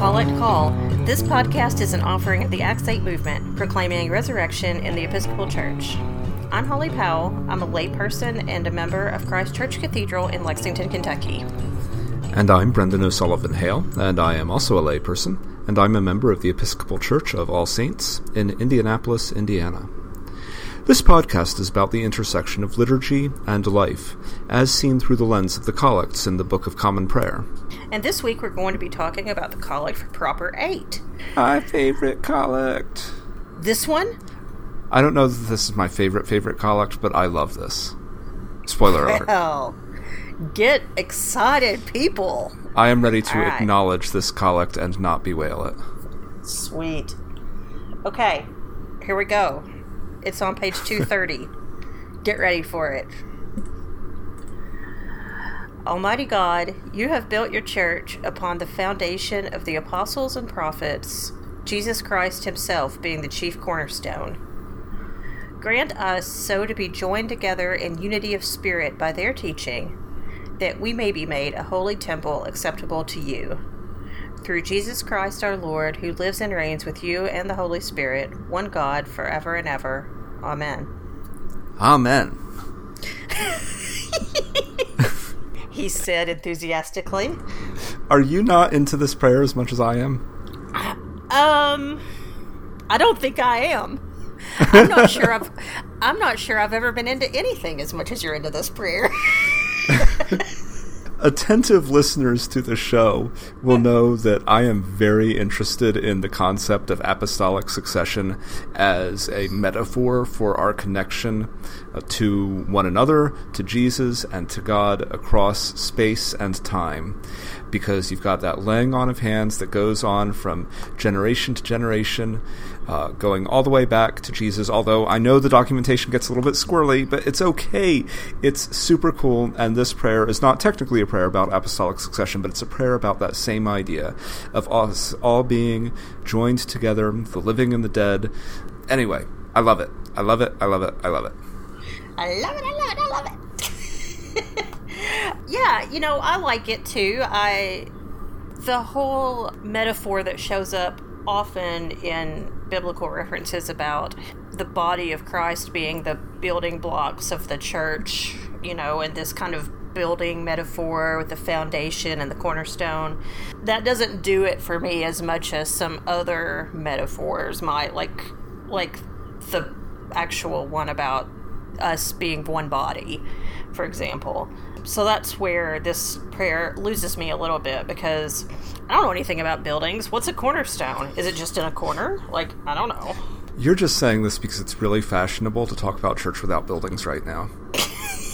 Collect Call. This podcast is an offering of the Acts 8 movement, proclaiming resurrection in the Episcopal Church. I'm Holli Powell. I'm a layperson and a member of Christ Church Cathedral in Lexington, Kentucky. And I'm Brendan O'Sullivan Hale, and I am also a layperson, and I'm a member of the Episcopal Church of All Saints in Indianapolis, Indiana. This podcast is about the intersection of liturgy and life, as seen through the lens of the collects in the Book of Common Prayer. And this week we're going to be talking about the collect for Proper 8. My favorite collect. This one? I don't know that this is my favorite favorite collect, but I love this. Spoiler alert. Well, get excited, people. I am ready to All right. acknowledge this collect and not bewail it. Sweet. Okay, here we go. It's on page 230. Get ready for it. Almighty God, you have built your church upon the foundation of the apostles and prophets, Jesus Christ Himself being the chief cornerstone. Grant us so to be joined together in unity of spirit by their teaching, that we may be made a holy temple acceptable to you. Through Jesus Christ our Lord, who lives and reigns with you and the Holy Spirit, one God, forever and ever. Amen. Amen. He said enthusiastically. Are you not into this prayer as much as I am? Um, I don't think I am. I'm not sure I've. I'm not sure I've ever been into anything as much as you're into this prayer. Attentive listeners to the show will know that I am very interested in the concept of apostolic succession as a metaphor for our connection uh, to one another, to Jesus, and to God across space and time. Because you've got that laying on of hands that goes on from generation to generation, uh, going all the way back to Jesus. Although I know the documentation gets a little bit squirrely, but it's okay. It's super cool. And this prayer is not technically a prayer about apostolic succession, but it's a prayer about that same idea of us all being joined together, the living and the dead. Anyway, I love it. I love it. I love it. I love it. I love it. I love it. I love it. yeah, you know, I like it too. I the whole metaphor that shows up often in biblical references about the body of Christ being the building blocks of the church, you know, and this kind of building metaphor with the foundation and the cornerstone. That doesn't do it for me as much as some other metaphors might, like like the actual one about us being one body, for example. So that's where this prayer loses me a little bit because I don't know anything about buildings. What's a cornerstone? Is it just in a corner? Like, I don't know. You're just saying this because it's really fashionable to talk about church without buildings right now.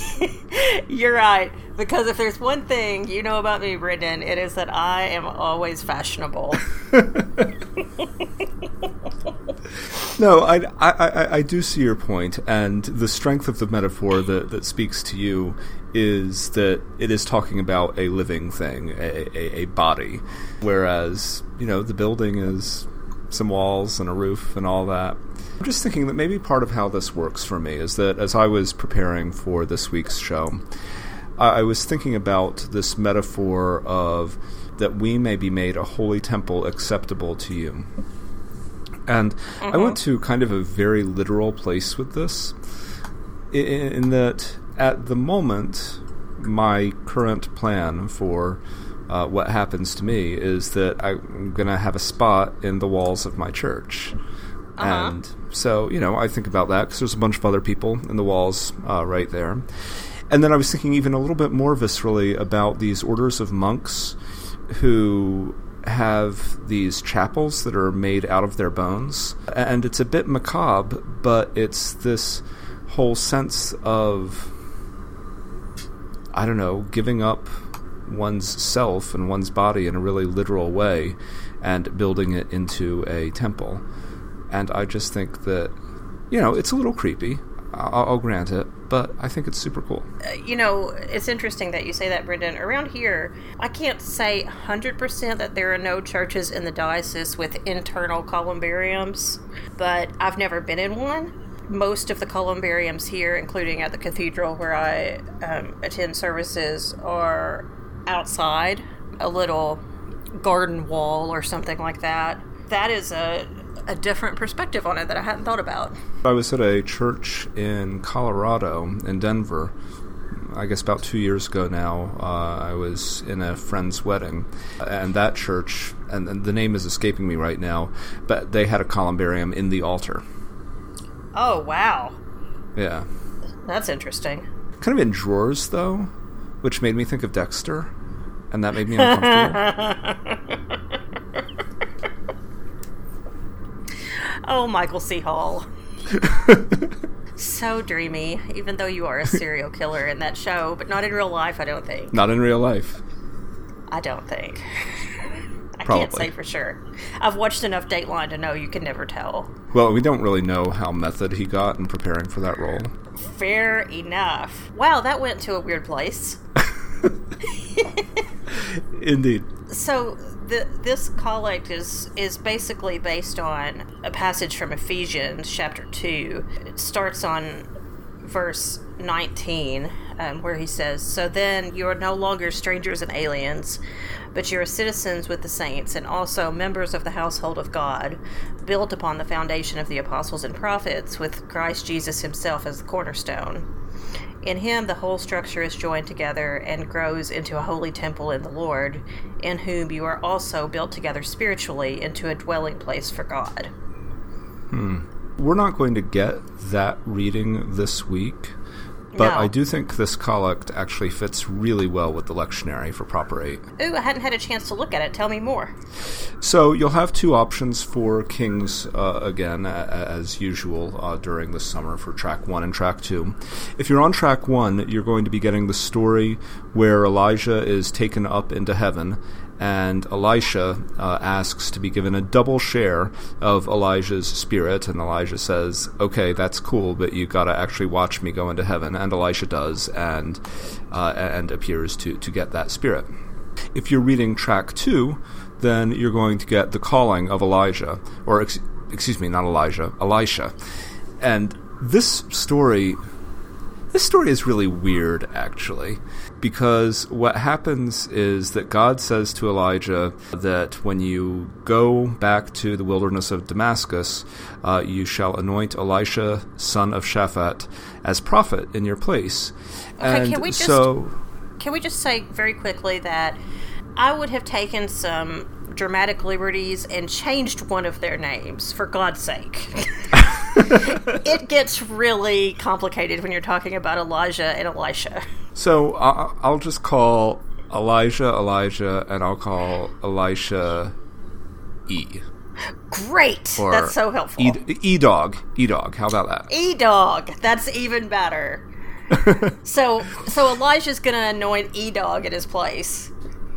You're right. Because if there's one thing you know about me, Brendan, it is that I am always fashionable. No, I, I, I, I do see your point, and the strength of the metaphor that, that speaks to you is that it is talking about a living thing, a, a, a body, whereas, you know, the building is some walls and a roof and all that. I'm just thinking that maybe part of how this works for me is that as I was preparing for this week's show, I was thinking about this metaphor of that we may be made a holy temple acceptable to you. And I went to kind of a very literal place with this, in, in that at the moment, my current plan for uh, what happens to me is that I'm going to have a spot in the walls of my church. And so, you know, I think about that because there's a bunch of other people in the walls uh, right there. And then I was thinking even a little bit more viscerally about these orders of monks who have these chapels that are made out of their bones. And it's a bit macabre, but it's this whole sense of, I don't know, giving up one's self and one's body in a really literal way and building it into a temple. And I just think that, you know, it's a little creepy. I'll, I'll grant it, but I think it's super cool. you know, it's interesting that you say that, Brendan. Around here, I can't say 100% that there are no churches in the diocese with internal columbariums, but I've never been in one. Most of the columbariums here, including at the cathedral where I um, attend services, are outside, a little garden wall or something like that. That is a a different perspective on it that I hadn't thought about. I was at a church in Colorado, in Denver. I guess about two years ago now, uh, I was in a friend's wedding, and that church, and, and the name is escaping me right now, but they had a columbarium in the altar. Oh wow! Yeah, that's interesting. Kind of in drawers though, which made me think of Dexter, and that made me uncomfortable. Oh, Michael C. Hall. so dreamy, even though you are a serial killer in that show, but not in real life, I don't think. Not in real life. I don't think. I Probably. can't say for sure. I've watched enough Dateline to know you can never tell. Well, we don't really know how method he got in preparing for that role. Fair enough. Wow, that went to a weird place. Indeed. So the, this collect is is basically based on a passage from Ephesians chapter two. It starts on verse 19, um, where he says, So then you are no longer strangers and aliens, but you are citizens with the saints, and also members of the household of God, built upon the foundation of the apostles and prophets, with Christ Jesus himself as the cornerstone. In him, the whole structure is joined together and grows into a holy temple in the Lord, in whom you are also built together spiritually into a dwelling place for God. Hmm. We're not going to get that reading this week. But no. I do think this collect actually fits really well with the lectionary for Proper 8. Ooh, I hadn't had a chance to look at it. Tell me more. So you'll have two options for Kings uh, again, as usual, uh, during the summer for track 1 and track 2. If you're on track 1, you're going to be getting the story where Elijah is taken up into heaven and Elisha uh, asks to be given a double share of Elijah's spirit, and Elijah says, "Okay, that's cool, but you got to actually watch me go into heaven." And Elisha does, and uh, and appears to to get that spirit. If you're reading track two, then you're going to get the calling of Elijah, or ex- excuse me, not Elijah, Elisha, and this story this story is really weird, actually, because what happens is that God says to Elijah that when you go back to the wilderness of Damascus, uh, you shall anoint Elisha, son of Shaphat, as prophet in your place. Okay, and can we just so, can we just say very quickly that I would have taken some dramatic liberties and changed one of their names for God's sake. it gets really complicated when you're talking about Elijah and Elisha. So I'll just call Elijah Elijah, and I'll call Elisha E. Great. Or That's so helpful. E dog. E dog. How about that? E dog. That's even better. so so Elijah's gonna anoint E dog in his place.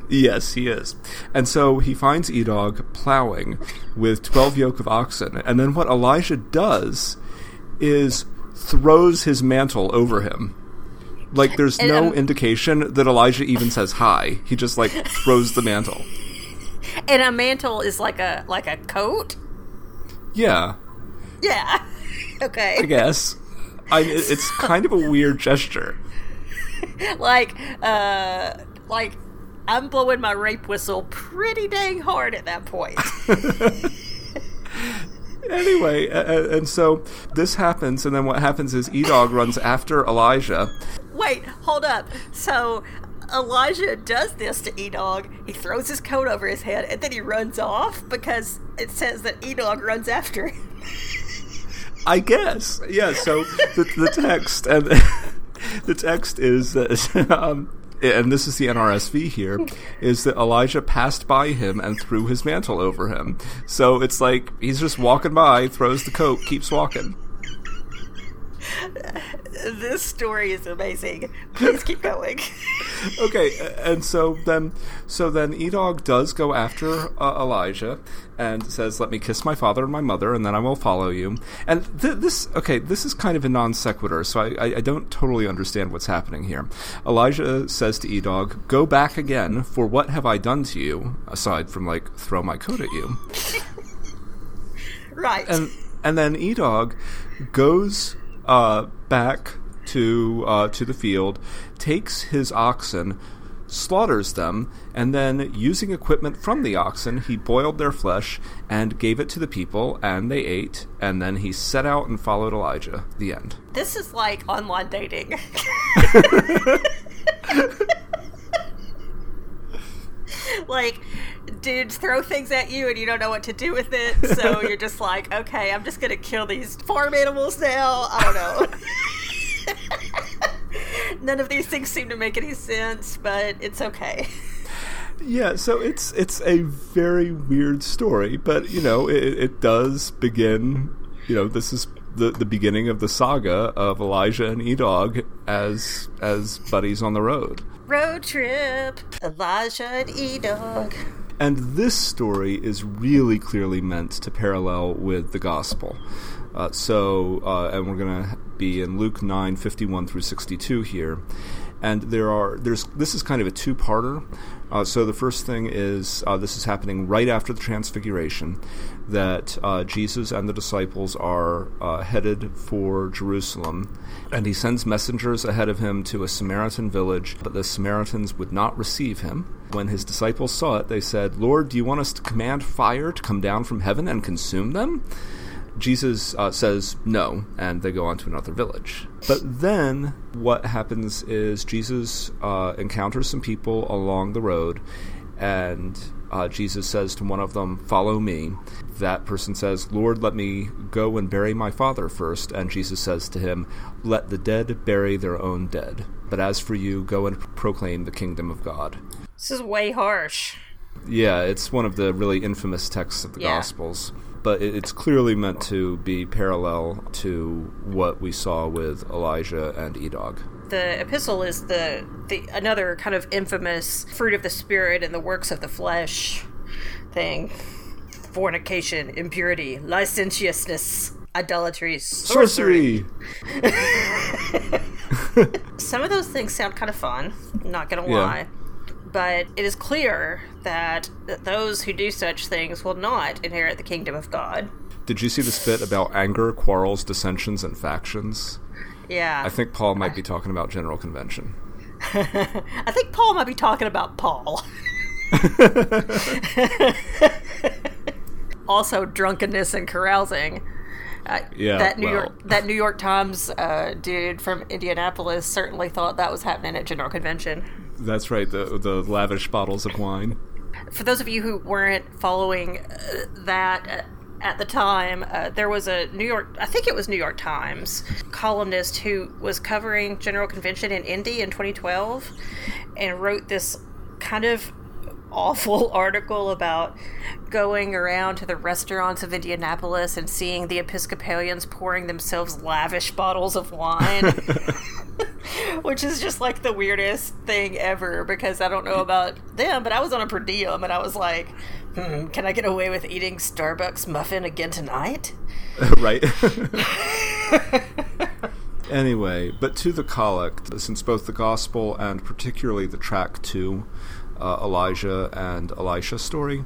Yes, he is. And so he finds E dog plowing with 12 yoke of oxen. And then what Elijah does is throws his mantle over him. Like there's and, no um, indication that Elijah even says hi. He just like throws the mantle. And a mantle is like a like a coat? Yeah. Yeah. okay. I guess. I, it's kind of a weird gesture. like uh like I'm blowing my rape whistle pretty dang hard at that point. anyway, uh, and so this happens, and then what happens is Edog runs after Elijah. Wait, hold up. So Elijah does this to Edog. He throws his coat over his head, and then he runs off because it says that Edog runs after him. I guess, yeah. So the, the text and the text is that um, and this is the NRSV here, is that Elijah passed by him and threw his mantle over him. So it's like he's just walking by, throws the coat, keeps walking. this story is amazing. Please keep going. okay, and so then, so then Edog does go after uh, Elijah and says, "Let me kiss my father and my mother, and then I will follow you." And th- this, okay, this is kind of a non sequitur, so I, I, I, don't totally understand what's happening here. Elijah says to Edog, "Go back again, for what have I done to you, aside from like throw my coat at you?" right. And and then Edog goes uh, back to uh, to the field, takes his oxen, slaughters them, and then, using equipment from the oxen, he boiled their flesh and gave it to the people, and they ate, and then he set out and followed Elijah. The end. This is like online dating. like dudes throw things at you and you don't know what to do with it so you're just like okay i'm just gonna kill these farm animals now i don't know none of these things seem to make any sense but it's okay yeah so it's it's a very weird story but you know it, it does begin you know this is the, the beginning of the saga of Elijah and Edog as as buddies on the road. Road trip, Elijah and Edog. And this story is really clearly meant to parallel with the gospel. Uh, so, uh, and we're going to be in Luke 9 51 through 62 here. And there are, there's, this is kind of a two parter. Uh, so the first thing is uh, this is happening right after the transfiguration, that uh, Jesus and the disciples are uh, headed for Jerusalem, and he sends messengers ahead of him to a Samaritan village, but the Samaritans would not receive him. When his disciples saw it, they said, Lord, do you want us to command fire to come down from heaven and consume them? Jesus uh, says no, and they go on to another village. But then what happens is Jesus uh, encounters some people along the road, and uh, Jesus says to one of them, Follow me. That person says, Lord, let me go and bury my father first. And Jesus says to him, Let the dead bury their own dead. But as for you, go and proclaim the kingdom of God. This is way harsh. Yeah, it's one of the really infamous texts of the yeah. Gospels but it's clearly meant to be parallel to what we saw with Elijah and Edog. The epistle is the, the another kind of infamous fruit of the spirit and the works of the flesh thing. Fornication, impurity, licentiousness, idolatry, sorcery. sorcery. Some of those things sound kind of fun, not gonna lie. But it is clear that those who do such things will not inherit the kingdom of God. Did you see this bit about anger, quarrels, dissensions, and factions? Yeah. I think Paul might be talking about General Convention. I think Paul might be talking about Paul. also, drunkenness and carousing. Uh, yeah, that New well. York that New York Times uh, dude from Indianapolis certainly thought that was happening at General Convention. That's right, the the lavish bottles of wine. For those of you who weren't following uh, that uh, at the time, uh, there was a New York, I think it was New York Times columnist who was covering General Convention in Indy in 2012 and wrote this kind of awful article about going around to the restaurants of Indianapolis and seeing the Episcopalians pouring themselves lavish bottles of wine. Which is just like the weirdest thing ever because I don't know about them, but I was on a per diem and I was like, hmm, can I get away with eating Starbucks muffin again tonight? right. anyway, but to the collect, since both the gospel and particularly the track two uh, Elijah and Elisha story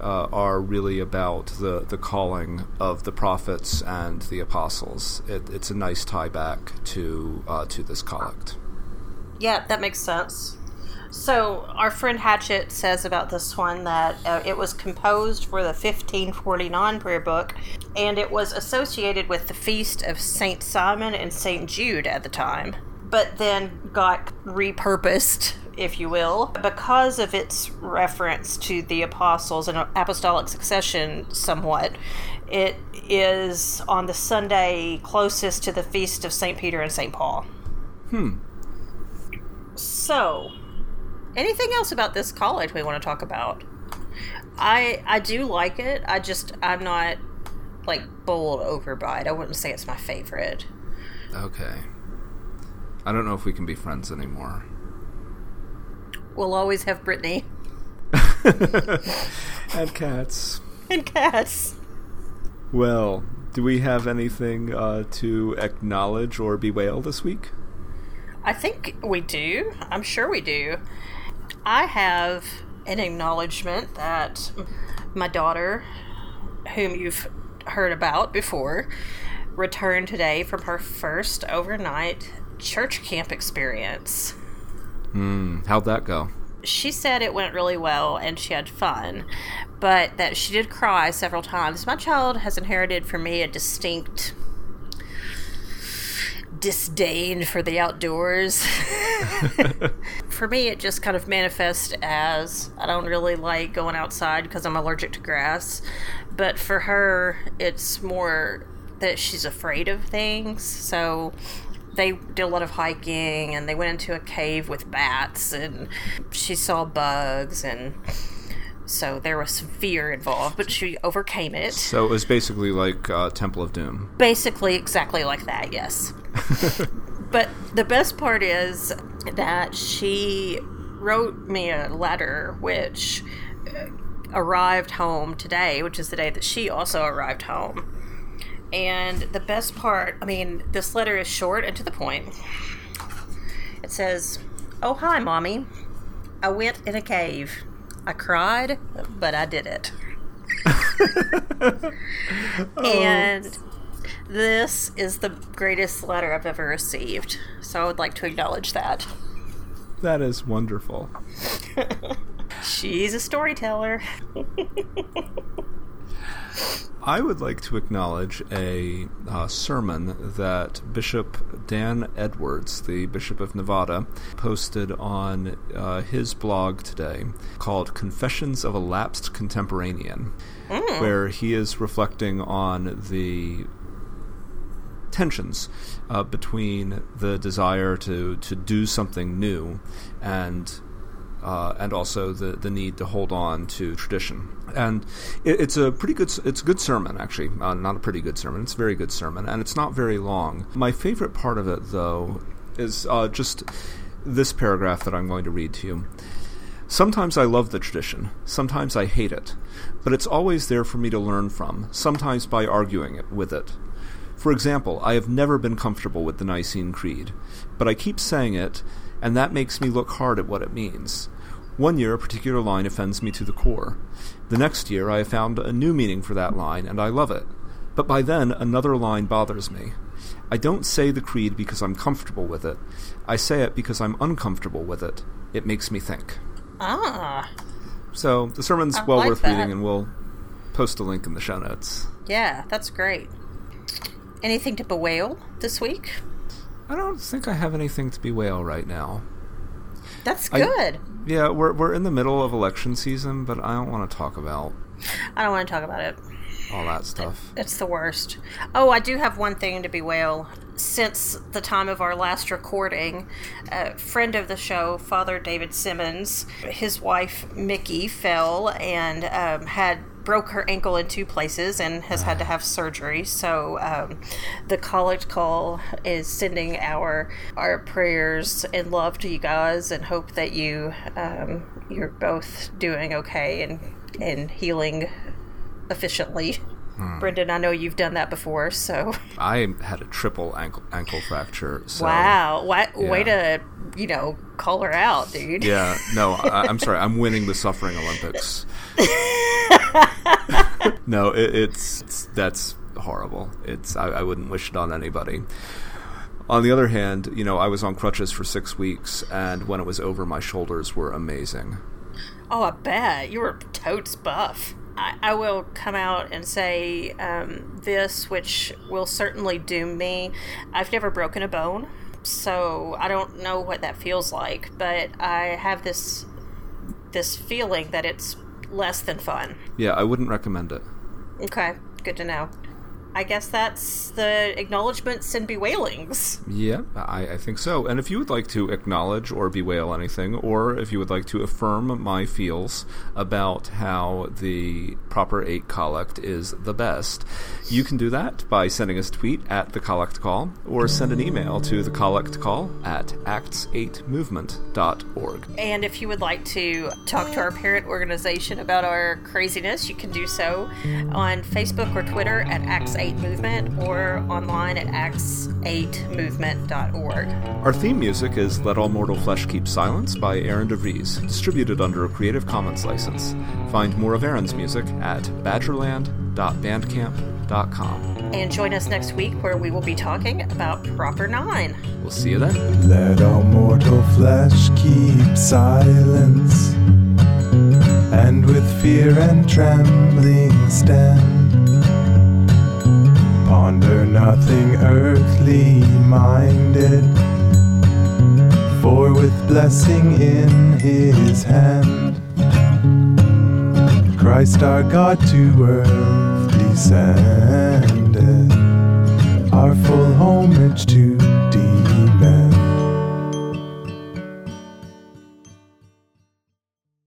uh, are really about the, the calling of the prophets and the apostles. It, it's a nice tie back to uh, to this collect. Yeah, that makes sense. So, our friend Hatchett says about this one that uh, it was composed for the 1549 prayer book and it was associated with the feast of St. Simon and St. Jude at the time, but then got repurposed if you will, because of its reference to the apostles and apostolic succession somewhat. It is on the Sunday closest to the feast of St. Peter and St. Paul. Hmm. So, anything else about this collect we want to talk about? I I do like it. I just I'm not like bowled over by it. I wouldn't say it's my favorite. Okay. I don't know if we can be friends anymore. We'll always have Brittany. and cats. And cats. Well, do we have anything uh, to acknowledge or bewail this week? I think we do. I'm sure we do. I have an acknowledgement that my daughter, whom you've heard about before, returned today from her first overnight church camp experience. Mm, how'd that go? She said it went really well and she had fun, but that she did cry several times. My child has inherited from me a distinct disdain for the outdoors. for me, it just kind of manifests as I don't really like going outside because I'm allergic to grass. But for her, it's more that she's afraid of things. So they did a lot of hiking and they went into a cave with bats and she saw bugs and so there was some fear involved, but she overcame it. So it was basically like uh, Temple of Doom. Basically, exactly like that, yes. but the best part is that she wrote me a letter which uh, arrived home today, which is the day that she also arrived home. And the best part, I mean, this letter is short and to the point. It says, Oh, hi, Mommy. I went in a cave. I cried, but I did it. Oh. and this is the greatest letter I've ever received. So I would like to acknowledge that. That is wonderful. She's a storyteller. I would like to acknowledge a uh, sermon that Bishop Dan Edwards, the Bishop of Nevada, posted on uh, his blog today called Confessions of a Lapsed Contemporanean, mm. where he is reflecting on the tensions uh, between the desire to, to do something new and uh, and also the, the need to hold on to tradition. And it, it's a pretty good it's a good sermon actually, uh, not a pretty good sermon. It's a very good sermon, and it's not very long. My favorite part of it though is uh, just this paragraph that I'm going to read to you. Sometimes I love the tradition, sometimes I hate it, but it's always there for me to learn from, sometimes by arguing it with it. For example, I have never been comfortable with the Nicene Creed, but I keep saying it, and that makes me look hard at what it means. One year, a particular line offends me to the core. The next year, I have found a new meaning for that line, and I love it. But by then, another line bothers me. I don't say the creed because I'm comfortable with it. I say it because I'm uncomfortable with it. It makes me think. Ah. So the sermon's I well like worth that. reading, and we'll post a link in the show notes. Yeah, that's great. Anything to bewail this week? I don't think I have anything to bewail right now. That's I- good. Yeah, we're we're in the middle of election season, but I don't want to talk about I don't want to talk about it. all that stuff. It's the worst. Oh, I do have one thing to bewail. Since the time of our last recording, a friend of the show, Father David Simmons, his wife Mickey fell and um, had broke her ankle in two places and has had to have surgery. So um, the Collect Call is sending our our prayers and love to you guys and hope that you um, you're both doing okay and and healing efficiently. Brendan, I know you've done that before, so I had a triple ankle ankle fracture. So, wow, what way to you know call her out, dude. Yeah, no, I, I'm sorry. I'm winning the suffering Olympics. no, it, it's, it's that's horrible. It's I, I wouldn't wish it on anybody. On the other hand, you know, I was on crutches for six weeks, and when it was over, my shoulders were amazing. Oh, I bet you were totes buff. I, I will come out and say um, this, which will certainly doom me. I've never broken a bone, so I don't know what that feels like. But I have this this feeling that it's less than fun. Yeah, I wouldn't recommend it. Okay, good to know. I guess that's the acknowledgments and bewailings. Yeah, I, I think so. And if you would like to acknowledge or bewail anything, or if you would like to affirm my feels about how the proper 8 collect is the best, you can do that by sending us a tweet at the collect call or send an email to the collect call at acts8movement.org. And if you would like to talk to our parent organization about our craziness, you can do so on Facebook or Twitter at Acts8 Movement or online at acts8movement.org. Our theme music is Let All Mortal Flesh Keep Silence by Aaron DeVries, distributed under a Creative Commons license. Find more of Aaron's music at badgerland.bandcamp.com. And join us next week where we will be talking about Proper 9. We'll see you then. Let all mortal flesh keep silence, and with fear and trembling stand. Ponder nothing earthly minded, for with blessing in his hand, Christ our God to earth descended, our full homage to